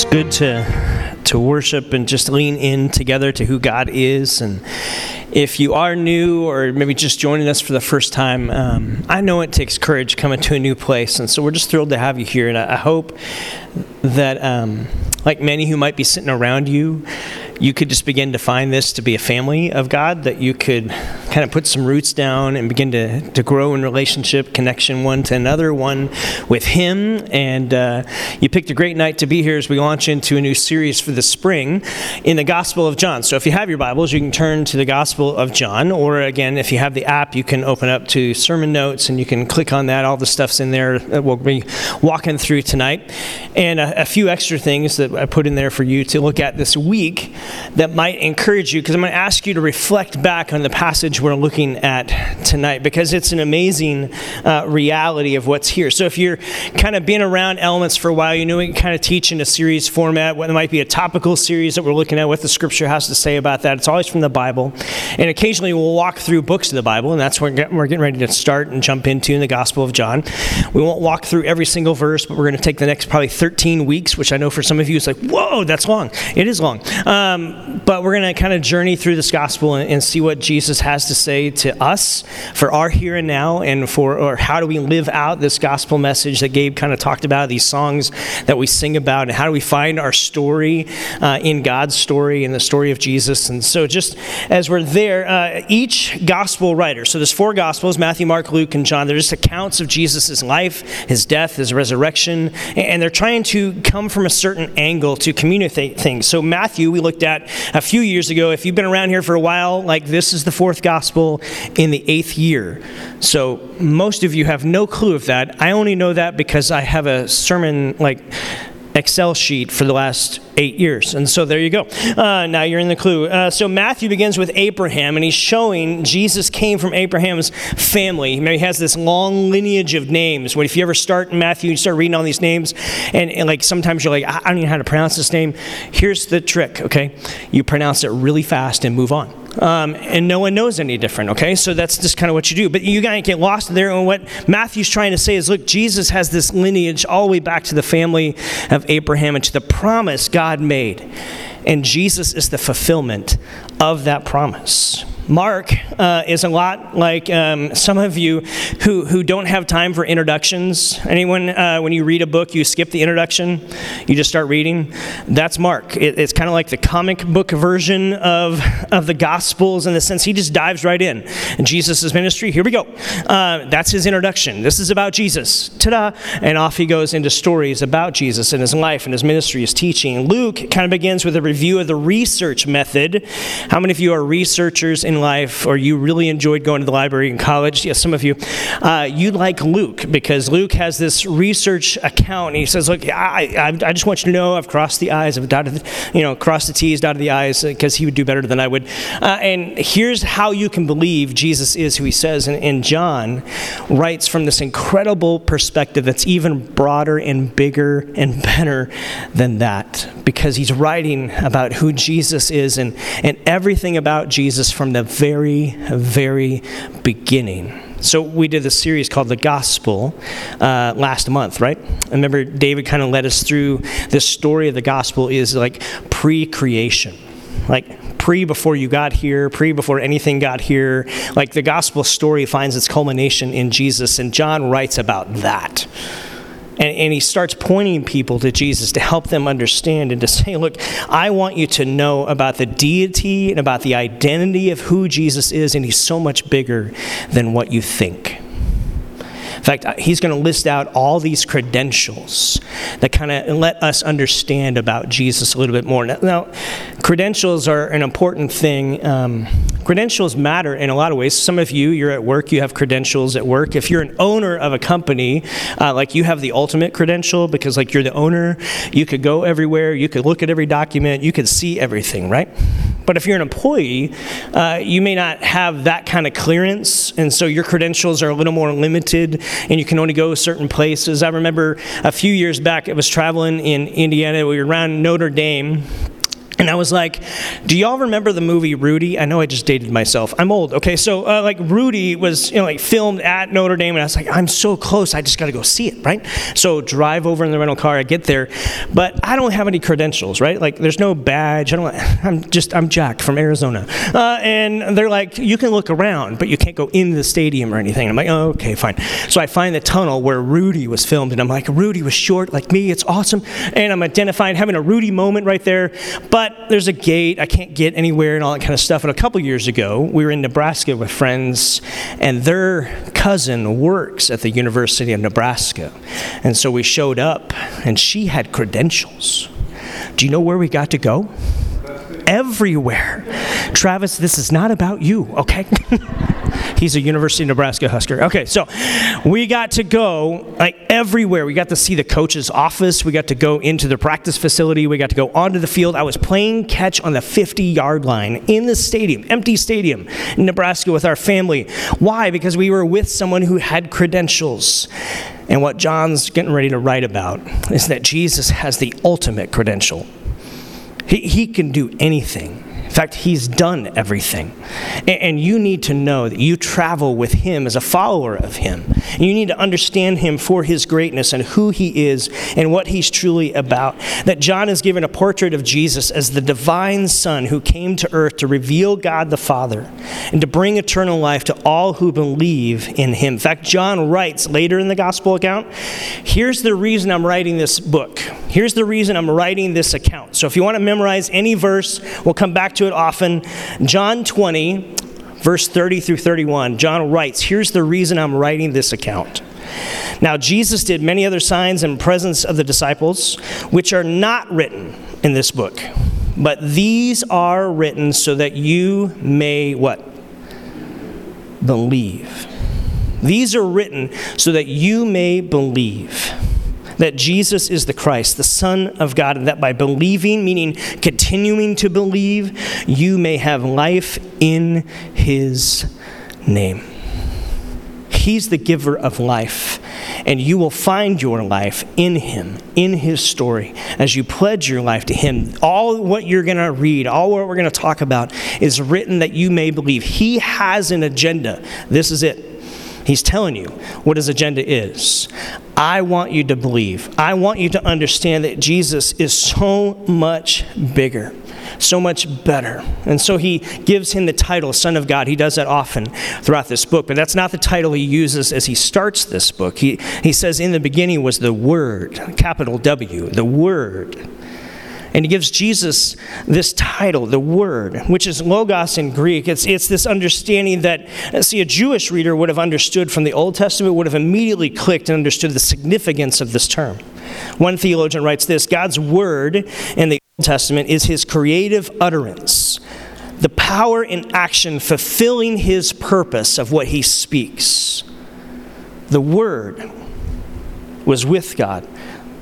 It's good to to worship and just lean in together to who God is. And if you are new or maybe just joining us for the first time, um, I know it takes courage coming to a new place, and so we're just thrilled to have you here. And I, I hope that, um, like many who might be sitting around you, you could just begin to find this to be a family of God, that you could kind of put some roots down and begin to, to grow in relationship, connection one to another, one with Him. And uh, you picked a great night to be here as we launch into a new series for the spring in the Gospel of John. So if you have your Bibles, you can turn to the Gospel of John, or again, if you have the app, you can open up to sermon notes and you can click on that. All the stuff's in there that we'll be walking through tonight. And a, a few extra things that I put in there for you to look at this week that might encourage you because I'm going to ask you to reflect back on the passage we're looking at tonight because it's an amazing uh, reality of what's here. So if you're kind of been around elements for a while, you know we can kind of teach in a series format. What might be a topical series that we're looking at, what the Scripture has to say about that. It's always from the Bible, and occasionally we'll walk through books of the Bible, and that's what we're getting ready to start and jump into in the Gospel of John. We won't walk through every single verse, but we're going to take the next probably 13 weeks, which I know for some of you is like, whoa, that's long. It is long. Um, but we're going to kind of journey through this gospel and, and, see what Jesus has to say to us for our here and now, and for or how do we live out this gospel message that Gabe kind of talked about, these songs that we sing about, and how do we find our story uh, in God's story and the story of Jesus. And so, just as we're there, uh, each gospel writer, so there's four gospels Matthew, Mark, Luke, and John. They're just accounts of Jesus' life, his death, his resurrection, and they're trying to come from a certain angle to communicate things. So, Matthew, we looked at a few years ago. If you've been around here for a while, like this is the fourth gospel in the eighth year. So most of you have no clue of that. I only know that because I have a sermon like Excel sheet for the last eight years. And so there you go. Uh, now you're in the clue. Uh, so Matthew begins with Abraham, and he's showing Jesus came from Abraham's family. He has this long lineage of names. What if you ever start in Matthew, you start reading all these names, and, and like sometimes you're like, I don't even know how to pronounce this name. Here's the trick, okay? You pronounce it really fast and move on. Um, and no one knows any different, okay? So that's just kind of what you do. But you gotta get lost there. And what Matthew's trying to say is look, Jesus has this lineage all the way back to the family of Abraham and to the promise God made. And Jesus is the fulfillment of that promise. Mark uh, is a lot like um, some of you who, who don't have time for introductions. Anyone, uh, when you read a book, you skip the introduction, you just start reading? That's Mark. It, it's kind of like the comic book version of, of the Gospels in the sense he just dives right in. Jesus' ministry, here we go. Uh, that's his introduction. This is about Jesus. Ta da! And off he goes into stories about Jesus and his life and his ministry, his teaching. Luke kind of begins with a review of the research method. How many of you are researchers in life or you really enjoyed going to the library in college, yes, some of you, uh, you like Luke because Luke has this research account. He says, Look, I, I, I, just want you to know I've crossed the I's, I've dotted, the, you know, crossed the T's, dotted the I's because he would do better than I would. Uh, and here's how you can believe Jesus is who he says. And, and John writes from this incredible perspective that's even broader and bigger and better than that because he's writing about who Jesus is and, and everything about Jesus from the very, very beginning. So we did this series called The Gospel uh, last month, right? I remember David kind of led us through this story of the gospel is like pre-creation. Like pre before you got here, pre before anything got here. Like the gospel story finds its culmination in Jesus, and John writes about that. And, and he starts pointing people to Jesus to help them understand and to say, look, I want you to know about the deity and about the identity of who Jesus is, and he's so much bigger than what you think. In fact, uh, he's going to list out all these credentials that kind of let us understand about Jesus a little bit more. Now, credentials are an important thing. Um, credentials matter in a lot of ways. Some of you, you're at work, you have credentials at work. If you're an owner of a company, uh, like you have the ultimate credential because, like, you're the owner, you could go everywhere, you could look at every document, you could see everything, right? But if you're an employee, uh, you may not have that kind of clearance, and so your credentials are a little more limited, and you can only go certain places. I remember a few years back, I was traveling in Indiana. We were around Notre Dame And I was like, "Do y'all remember the movie Rudy?" I know I just dated myself. I'm old. Okay, so uh, like Rudy was, you know, like filmed at Notre Dame, and I was like, "I'm so close. I just got to go see it, right?" So drive over in the rental car. I get there, but I don't have any credentials, right? Like, there's no badge. I don't. I'm just I'm Jack from Arizona, uh, and they're like, "You can look around, but you can't go in the stadium or anything." I'm like, "Oh, okay, fine." So I find the tunnel where Rudy was filmed, and I'm like, "Rudy was short like me. It's awesome," and I'm identifying having a Rudy moment right there, but but there's a gate. I can't get anywhere and all that kind of stuff. And a couple years ago, we were in Nebraska with friends, and their cousin works at the University of Nebraska. And so we showed up, and she had credentials. Do you know where we got to go? Everywhere. Travis, this is not about you, okay? He's a University of Nebraska Husker. Okay, so we got to go like everywhere. We got to see the coach's office. We got to go into the practice facility. We got to go onto the field. I was playing catch on the 50 yard line in the stadium, empty stadium in Nebraska with our family. Why? Because we were with someone who had credentials. And what John's getting ready to write about is that Jesus has the ultimate credential. He, he can do anything. In fact, he's done everything. And you need to know that you travel with him as a follower of him. You need to understand him for his greatness and who he is and what he's truly about. That John has given a portrait of Jesus as the divine Son who came to earth to reveal God the Father and to bring eternal life to all who believe in him. In fact, John writes later in the gospel account here's the reason I'm writing this book. Here's the reason I'm writing this account. So if you want to memorize any verse, we'll come back to to it often. John 20, verse 30 through 31, John writes, Here's the reason I'm writing this account. Now, Jesus did many other signs in presence of the disciples, which are not written in this book. But these are written so that you may what? Believe. These are written so that you may believe that Jesus is the Christ, the Son of God, and that by believing, meaning continuing to believe, you may have life in His name. He's the giver of life, and you will find your life in Him, in His story, as you pledge your life to Him. All what you're going to read, all what we're going to talk about is written that you may believe. He has an agenda. This is it. He's telling you what his agenda is. I want you to believe. I want you to understand that Jesus is so much bigger, so much better. And so he gives him the title, Son of God. He does that often throughout this book, but that's not the title he uses as he starts this book. He, he says, In the beginning was the Word, capital W, the Word. And he gives Jesus this title, the Word, which is logos in Greek. It's, it's this understanding that, see, a Jewish reader would have understood from the Old Testament, would have immediately clicked and understood the significance of this term. One theologian writes this God's Word in the Old Testament is his creative utterance, the power in action fulfilling his purpose of what he speaks. The Word was with God,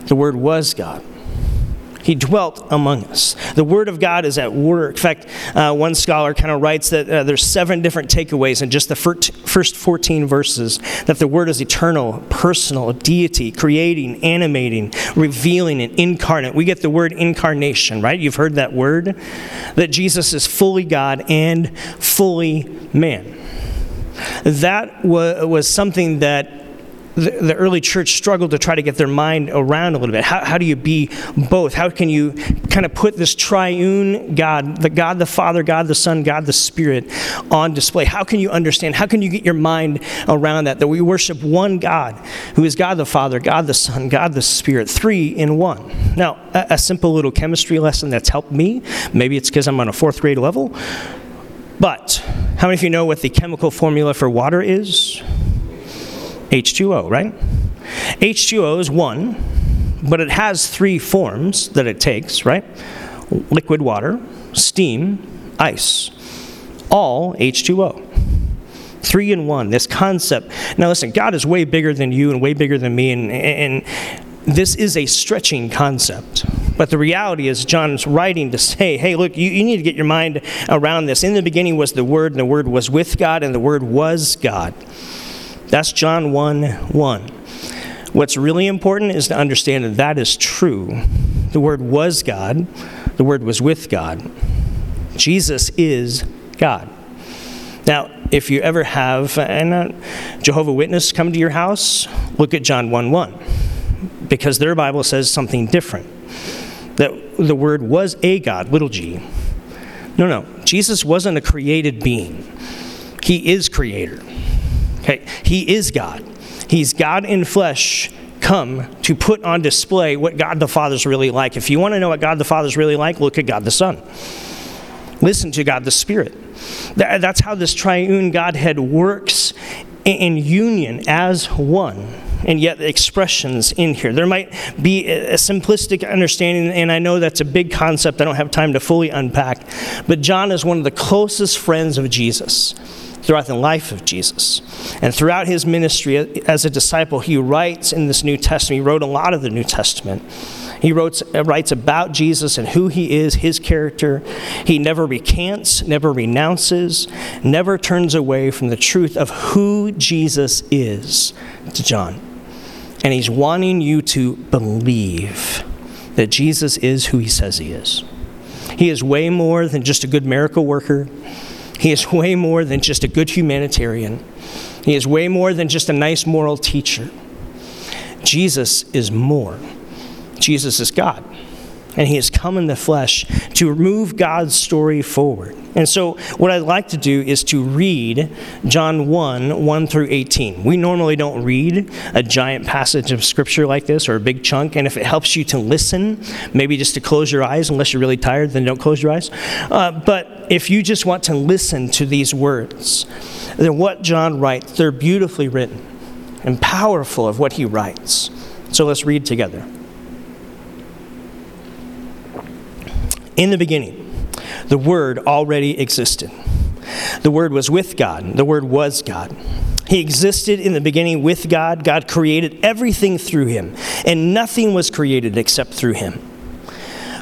the Word was God. He dwelt among us. The Word of God is at work. In fact, uh, one scholar kind of writes that uh, there's seven different takeaways in just the first 14 verses that the Word is eternal, personal, deity, creating, animating, revealing, and incarnate. We get the word incarnation, right? You've heard that word. That Jesus is fully God and fully man. That was something that the, the, early church struggled to try to get their mind around a little bit. How, how do you be both? How can you kind of put this triune God, the God the Father, God the Son, God the Spirit, on display? How can you understand? How can you get your mind around that? That we worship one God, who is God the Father, God the Son, God the Spirit, three in one. Now, a, a simple little chemistry lesson that's helped me. Maybe it's because I'm on a fourth grade level. But how many of you know what the chemical formula for water is? H2O, right? H2O is one, but it has three forms that it takes, right? Liquid water, steam, ice. All H2O. Three in one, this concept. Now, listen, God is way bigger than you and way bigger than me, and, and this is a stretching concept. But the reality is, John's writing to say, hey, look, you, you need to get your mind around this. In the beginning was the Word, and the Word was with God, and the Word was God. That's John 1 1. What's really important is to understand that that is true. The Word was God. The Word was with God. Jesus is God. Now, if you ever have a uh, Jehovah Witness come to your house, look at John 1 1, because their Bible says something different. That the Word was a God, little g. No, no. Jesus wasn't a created being, He is Creator. Okay? He is God. He's God in flesh come to put on display what God the Father's really like. If you want to know what God the Father's really like, look at God the Son. Listen to God the Spirit. That's how this triune Godhead works in union as one and yet the expressions in here. There might be a simplistic understanding, and I know that's a big concept I don't have time to fully unpack, but John is one of the closest friends of Jesus throughout the life of Jesus. And throughout his ministry as a disciple, he writes in this New Testament, he wrote a lot of the New Testament. He wrote, writes about Jesus and who he is, his character. He never recants, never renounces, never turns away from the truth of who Jesus is to John. And he's wanting you to believe that Jesus is who he says he is. He is way more than just a good miracle worker. He is way more than just a good humanitarian. He is way more than just a nice moral teacher. Jesus is more. Jesus is God and he has come in the flesh to move God's story forward. And so, what I'd like to do is to read John 1 1 through 18. We normally don't read a giant passage of scripture like this or a big chunk, and if it helps you to listen, maybe just to close your eyes, unless you're really tired, then don't close your eyes. Uh, but if you just want to listen to these words, then what John writes, they're beautifully written and powerful of what he writes. So let's read together. In the beginning, the Word already existed. The Word was with God, the Word was God. He existed in the beginning with God. God created everything through him, and nothing was created except through him.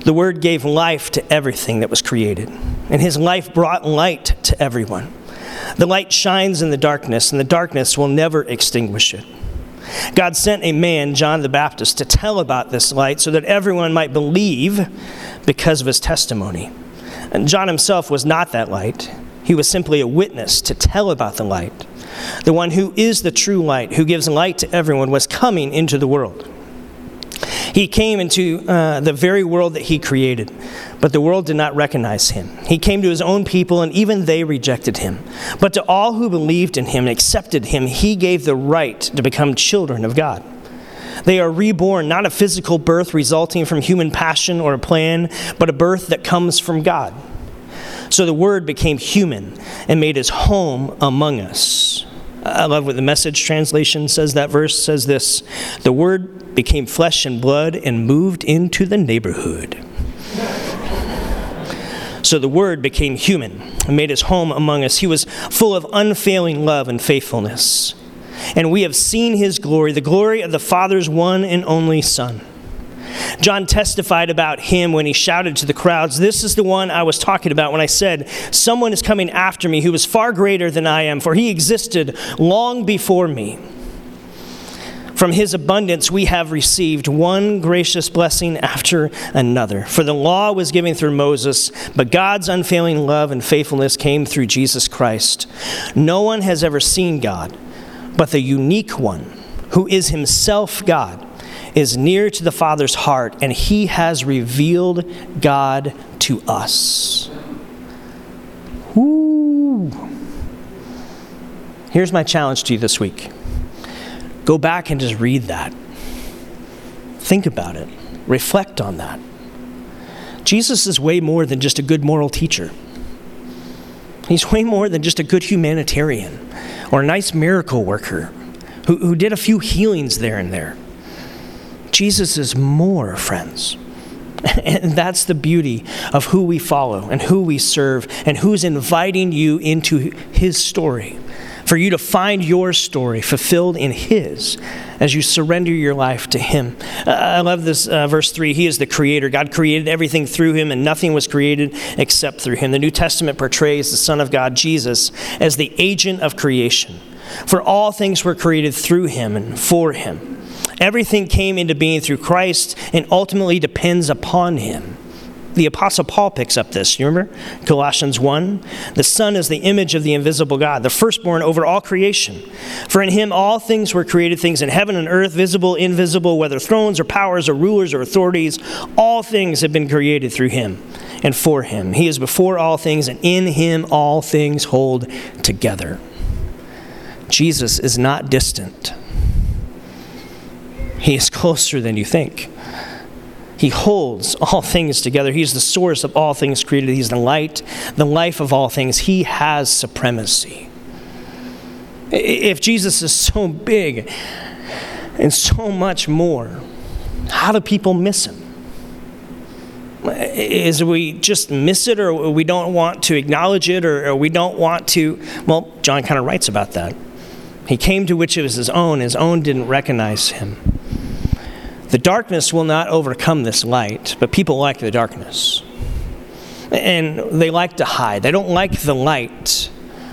The Word gave life to everything that was created, and his life brought light to everyone. The light shines in the darkness, and the darkness will never extinguish it. God sent a man, John the Baptist, to tell about this light so that everyone might believe because of his testimony. And John himself was not that light, he was simply a witness to tell about the light. The one who is the true light, who gives light to everyone, was coming into the world. He came into uh, the very world that he created, but the world did not recognize him. He came to his own people, and even they rejected him. But to all who believed in him and accepted him, he gave the right to become children of God. They are reborn, not a physical birth resulting from human passion or a plan, but a birth that comes from God. So the Word became human and made his home among us. I love what the message translation says. That verse says this The Word became flesh and blood and moved into the neighborhood. So the Word became human and made his home among us. He was full of unfailing love and faithfulness and we have seen his glory, the glory of the Father's one and only Son. John testified about him when he shouted to the crowds, This is the one I was talking about when I said, Someone is coming after me who is far greater than I am, for he existed long before me. From his abundance, we have received one gracious blessing after another. For the law was given through Moses, but God's unfailing love and faithfulness came through Jesus Christ. No one has ever seen God but the unique one, who is himself God, is near to the Father's heart, and he has revealed God to us. Woo. Here's my challenge to you this week go back and just read that. Think about it, reflect on that. Jesus is way more than just a good moral teacher. He's way more than just a good humanitarian or a nice miracle worker who, who did a few healings there and there. Jesus is more, friends. And that's the beauty of who we follow and who we serve and who's inviting you into his story. For you to find your story fulfilled in his as you surrender your life to him. I love this uh, verse 3. He is the creator. God created everything through him, and nothing was created except through him. The New Testament portrays the Son of God, Jesus, as the agent of creation. For all things were created through him and for him. Everything came into being through Christ and ultimately depends upon him. the Apostle Paul picks up this. You remember? Colossians 1. The Son is the image of the invisible God, the firstborn over all creation. For in him all things were created, things in heaven and earth, visible, invisible, whether thrones or powers or rulers or authorities, all things have been created through him and for him. He is before all things, and in him all things hold together. Jesus is not distant, he is closer than you think. He holds all things together. He's the source of all things created. He's the light, the life of all things. He has supremacy. If Jesus is so big and so much more, how do people miss him? Is we just miss it, or we don't want to acknowledge it, or, we don't want to? Well, John kind of writes about that. He came to which it was his own, his own didn't recognize him. The darkness will not overcome this light, but people like the darkness. And they like to hide. They don't like the light.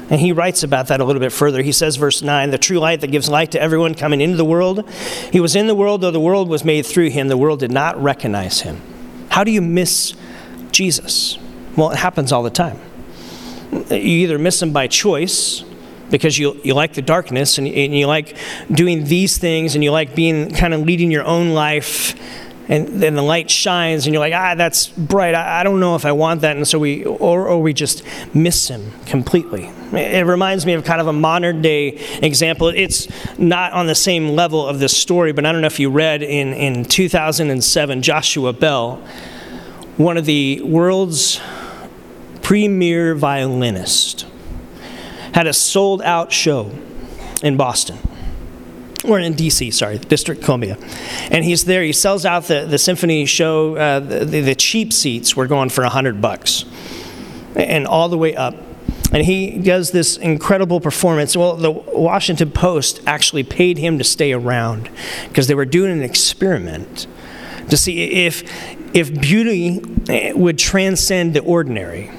And he writes about that a little bit further. He says, verse 9, the true light that gives light to everyone coming into the world. He was in the world, though the world was made through him. The world did not recognize him. How do you miss Jesus? Well, it happens all the time. You either miss him by choice, because you, you like the darkness and, and you like doing these things and you like being kind of leading your own life and then the light shines and you're like ah that's bright. I, I, don't know if i want that. And so we or, or we just miss him completely. It reminds me of kind of a modern day example. It's not on the same level of this story but i don't know if you read in, in 2007 joshua bell one of the world's premier violinists had a sold out show in Boston. Or in DC, sorry, District Columbia. And he's there, he sells out the, the symphony show. Uh, the, the cheap seats were going for 100 bucks. And all the way up. And he does this incredible performance. Well, the Washington Post actually paid him to stay around because they were doing an experiment to see if, if beauty would transcend the ordinary.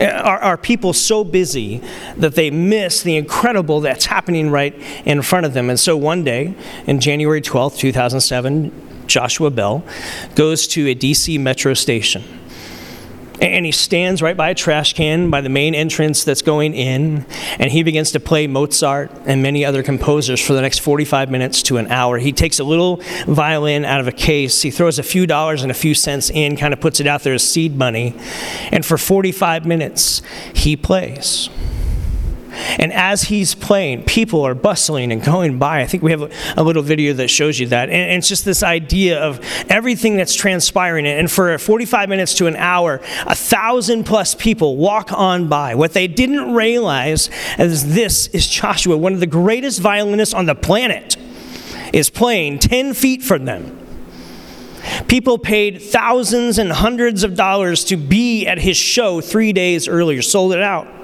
Are, are people so busy that they miss the incredible that's happening right in front of them? And so one day, in January 12th, 2007, Joshua Bell goes to a DC metro station and he stands right by a trash can by the main entrance that's going in, and he begins to play Mozart and many other composers for the next 45 minutes to an hour. He takes a little violin out of a case, he throws a few dollars and a few cents in, kind of puts it out there as seed money, and for 45 minutes, he plays. And as he's playing, people are bustling and going by. I think we have a, little video that shows you that. And, it's just this idea of everything that's transpiring. And for 45 minutes to an hour, a thousand plus people walk on by. What they didn't realize is this is Joshua, one of the greatest violinists on the planet, is playing 10 feet from them. People paid thousands and hundreds of dollars to be at his show three days earlier, sold it out.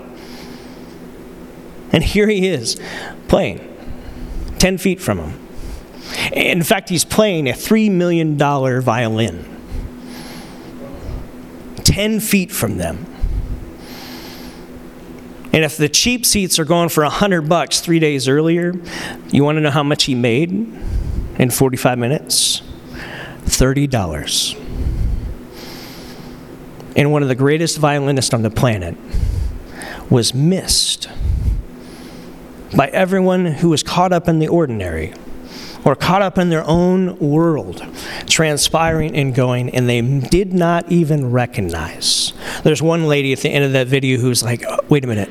And here he is playing 10 feet from him. In fact, he's playing a $3 million violin 10 feet from them. And if the cheap seats are going for 100 bucks three days earlier, you want to know how much he made in 45 minutes? $30. And one of the greatest violinists on the planet was missed by everyone who was caught up in the ordinary or caught up in their own world, transpiring and going, and they did not even recognize. There's one lady at the end of that video who's like, oh, wait a minute,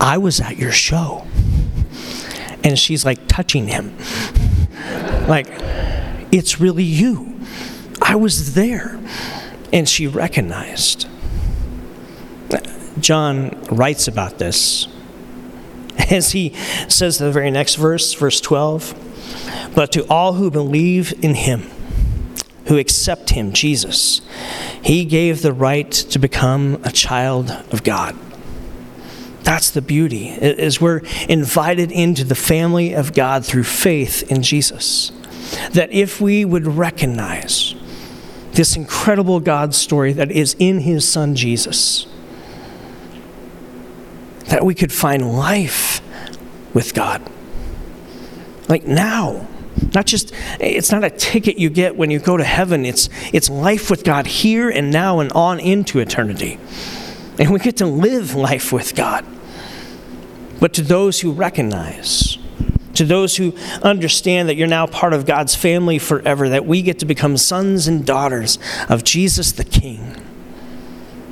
I was at your show. And she's like touching him. like, it's really you. I was there. And she recognized. John writes about this as he says in the very next verse, verse 12. But to all who believe in him, who accept him, Jesus, he gave the right to become a child of God. That's the beauty, is we're invited into the family of God through faith in Jesus. That if we would recognize this incredible God story that is in his son Jesus, that we could find life with God. Like now, Not just, it's not a ticket you get when you go to heaven, it's, it's life with God here and now and on into eternity. And we get to live life with God. But to those who recognize, to those who understand that you're now part of God's family forever, that we get to become sons and daughters of Jesus the King.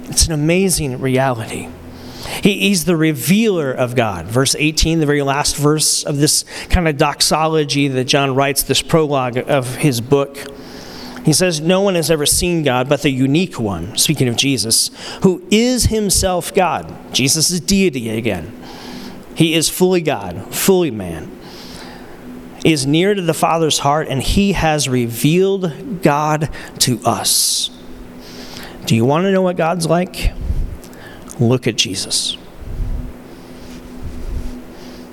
It's an amazing reality. He, he's the revealer of God. Verse 18, the very last verse of this kind of doxology that John writes, this prologue of his book. He says, No one has ever seen God but the unique one, speaking of Jesus, who is himself God. Jesus is deity again. He is fully God, fully man. Is near to the Father's heart, and he has revealed God to us. Do you want to know what God's like? Look at Jesus.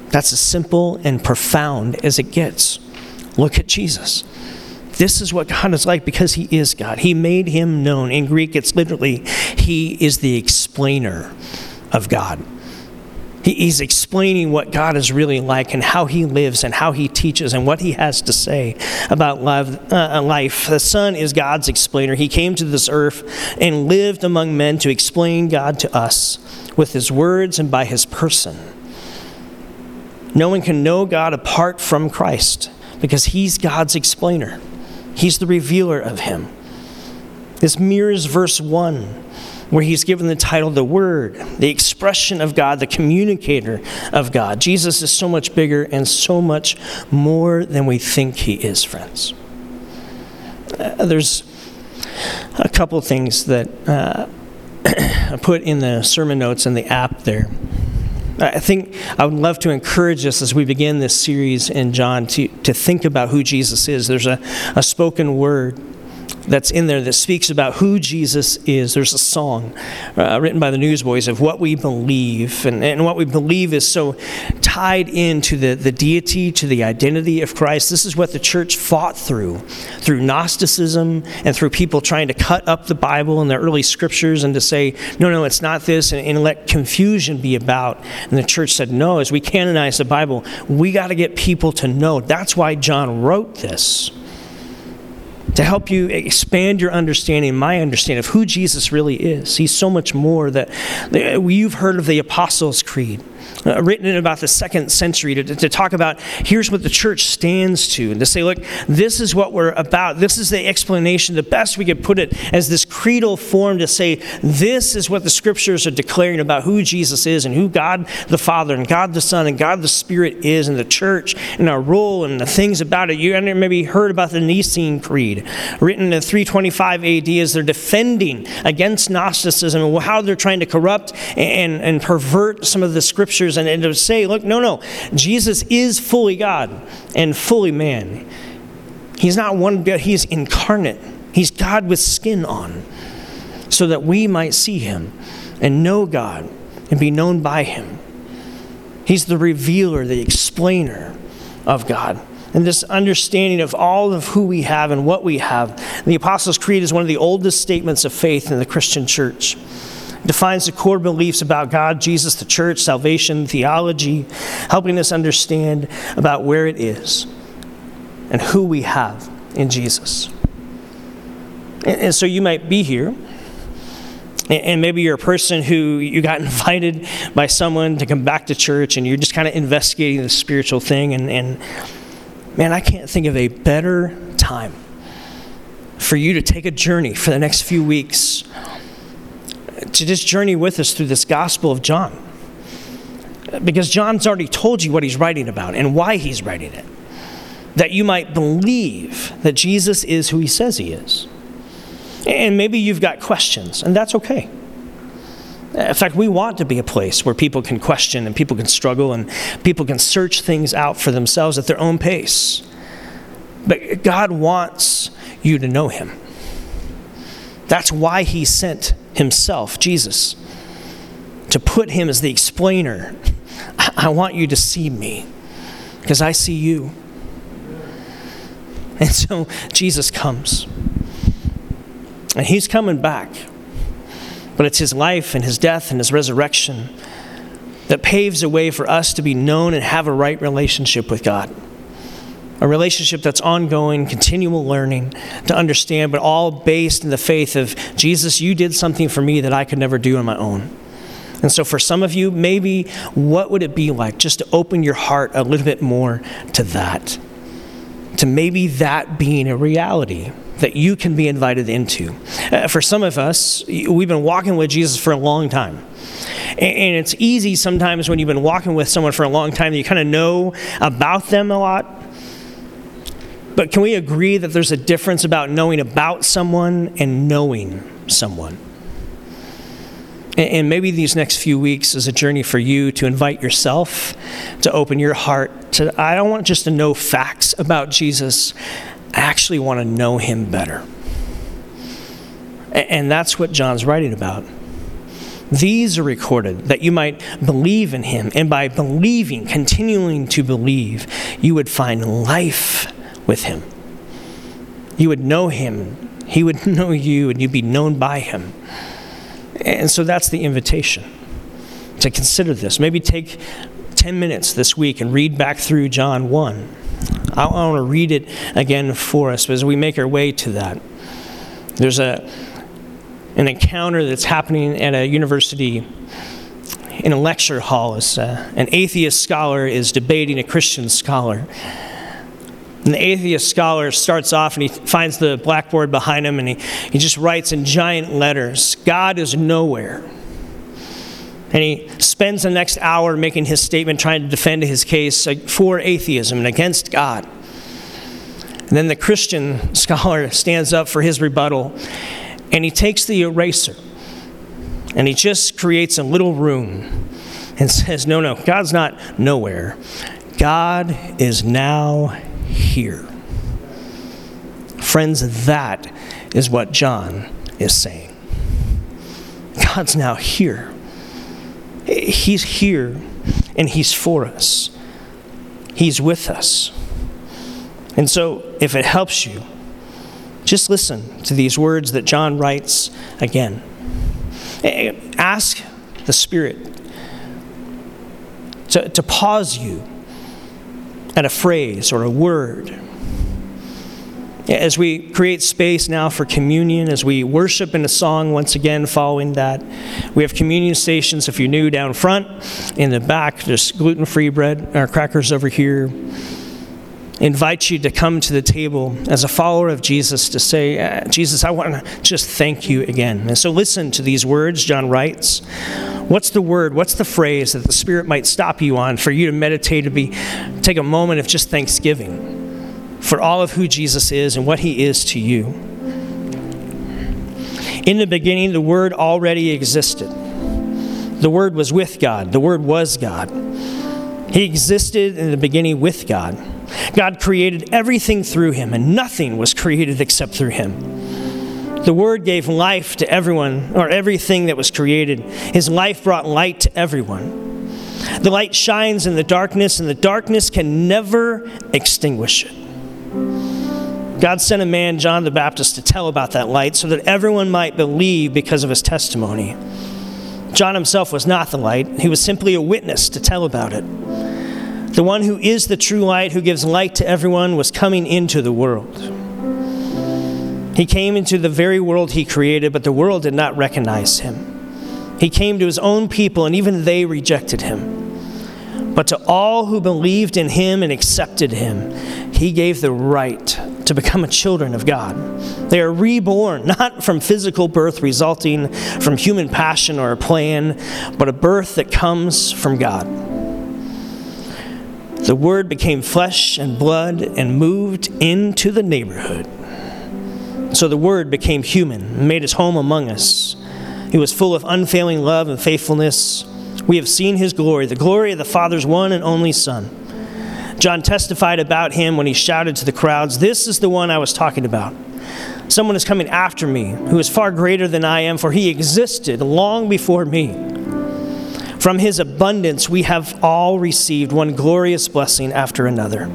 That's as simple and profound as it gets. Look at Jesus. This is what God is like because He is God. He made Him known. In Greek, it's literally, He is the explainer of God. He's explaining what God is really like and how He lives and how He teaches and what He has to say about love, uh, life. The Son is God's explainer. He came to this earth and lived among men to explain God to us with His words and by His person. No one can know God apart from Christ because He's God's explainer, He's the revealer of Him. This mirrors verse 1 where he's given the title the Word, the expression of God, the communicator of God. Jesus is so much bigger and so much more than we think he is, friends. Uh, there's a couple things that uh, I put in the sermon notes in the app there. I think I would love to encourage us as we begin this series in John to, to think about who Jesus is. There's a, a spoken word that's in there that speaks about who Jesus is. There's a song uh, written by the Newsboys of what we believe. And, and what we believe is so tied into the, the deity, to the identity of Christ. This is what the church fought through, through Gnosticism and through people trying to cut up the Bible and the early scriptures and to say, no, no, it's not this, and, and let confusion be about. And the church said, no, as we canonize the Bible, we got to get people to know. That's why John wrote this to help you expand your understanding, my understanding of who Jesus really is. He's so much more that, that you've heard of the Apostles' Creed uh, written in about the second century to, to talk about here's what the church stands to and to say, look, this is what we're about. This is the explanation, the best we could put it as this creedal form to say, this is what the scriptures are declaring about who Jesus is and who God the Father and God the Son and God the Spirit is and the church and our role and the things about it. You maybe heard about the Nicene Creed, written in 325 AD as they're defending against Gnosticism and how they're trying to corrupt and, and pervert some of the scriptures scriptures and, and to say, look, no, no, Jesus is fully God and fully man. He's not one, he's incarnate. He's God with skin on, so that we might see him and know God and be known by him. He's the revealer, the explainer of God. And this understanding of all of who we have and what we have. The Apostles' Creed is one of the oldest statements of faith in the Christian church defines the core beliefs about God, Jesus, the church, salvation, theology, helping us understand about where it is and who we have in Jesus. And, and so you might be here. And maybe you're a person who you got invited by someone to come back to church and you're just kind of investigating the spiritual thing. And, and man, I can't think of a better time for you to take a journey for the next few weeks to just journey with us through this Gospel of John. Because John's already told you what he's writing about and why he's writing it. That you might believe that Jesus is who he says he is. And maybe you've got questions, and that's okay. In fact, we want to be a place where people can question and people can struggle and people can search things out for themselves at their own pace. But God wants you to know Him. That's why He sent himself, Jesus, to put him as the explainer. I want you to see me because I see you. And so Jesus comes. And he's coming back. But it's his life and his death and his resurrection that paves a way for us to be known and have a right relationship with God. A relationship that's ongoing, continual learning to understand, but all based in the faith of Jesus, you did something for me that I could never do on my own. And so, for some of you, maybe what would it be like just to open your heart a little bit more to that? To maybe that being a reality that you can be invited into. Uh, for some of us, we've been walking with Jesus for a long time. And it's easy sometimes when you've been walking with someone for a long time, you kind of know about them a lot. But can we agree that there's a difference about knowing about someone and knowing someone? And maybe these next few weeks is a journey for you to invite yourself to open your heart to, I don't want just to know facts about Jesus, I actually want to know him better. And that's what John's writing about. These are recorded that you might believe in him, and by believing, continuing to believe, you would find life with him. You would know him, he would know you, and you'd be known by him. And so that's the invitation to consider this. Maybe take 10 minutes this week and read back through John 1. I want to read it again for us as we make our way to that. There's a, an encounter that's happening at a university in a lecture hall. As, uh, an atheist scholar is debating a Christian scholar. And the atheist scholar starts off and he finds the blackboard behind him and he, he just writes in giant letters God is nowhere. And he spends the next hour making his statement, trying to defend his case for atheism and against God. And then the Christian scholar stands up for his rebuttal and he takes the eraser and he just creates a little room and says, No, no, God's not nowhere. God is now here. Friends, that is what John is saying. God's now here. He's here and He's for us, He's with us. And so, if it helps you, just listen to these words that John writes again. Ask the Spirit to, to pause you at a phrase or a word. As we create space now for communion, as we worship in a song once again following that, we have communion stations if you're new down front. In the back, there's gluten free bread or crackers over here. Invite you to come to the table as a follower of Jesus to say, uh, Jesus, I want to just thank you again. And so listen to these words John writes. What's the word? What's the phrase that the Spirit might stop you on for you to meditate to be take a moment of just thanksgiving for all of who Jesus is and what he is to you? In the beginning, the Word already existed. The Word was with God. The Word was God. He existed in the beginning with God. God created everything through him, and nothing was created except through him. The Word gave life to everyone, or everything that was created. His life brought light to everyone. The light shines in the darkness, and the darkness can never extinguish it. God sent a man, John the Baptist, to tell about that light so that everyone might believe because of his testimony. John himself was not the light, he was simply a witness to tell about it. The one who is the true light, who gives light to everyone, was coming into the world. He came into the very world he created, but the world did not recognize him. He came to his own people, and even they rejected him. But to all who believed in him and accepted him, he gave the right to become a children of God. They are reborn, not from physical birth resulting from human passion or a plan, but a birth that comes from God. The Word became flesh and blood and moved into the neighborhood. So the Word became human and made his home among us. He was full of unfailing love and faithfulness. We have seen his glory, the glory of the Father's one and only Son. John testified about him when he shouted to the crowds, This is the one I was talking about. Someone is coming after me who is far greater than I am, for he existed long before me. From his abundance, we have all received one glorious blessing after another.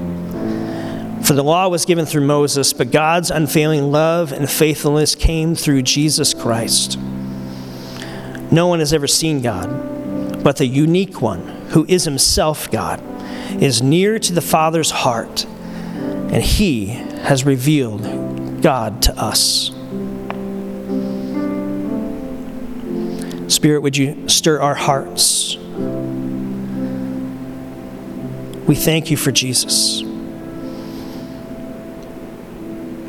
For the law was given through Moses, but God's unfailing love and faithfulness came through Jesus Christ. No one has ever seen God, but the unique one, who is himself God, is near to the Father's heart and He has revealed God to us. Spirit, would you stir our hearts? We thank you for Jesus.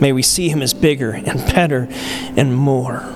May we see him as bigger and better and more.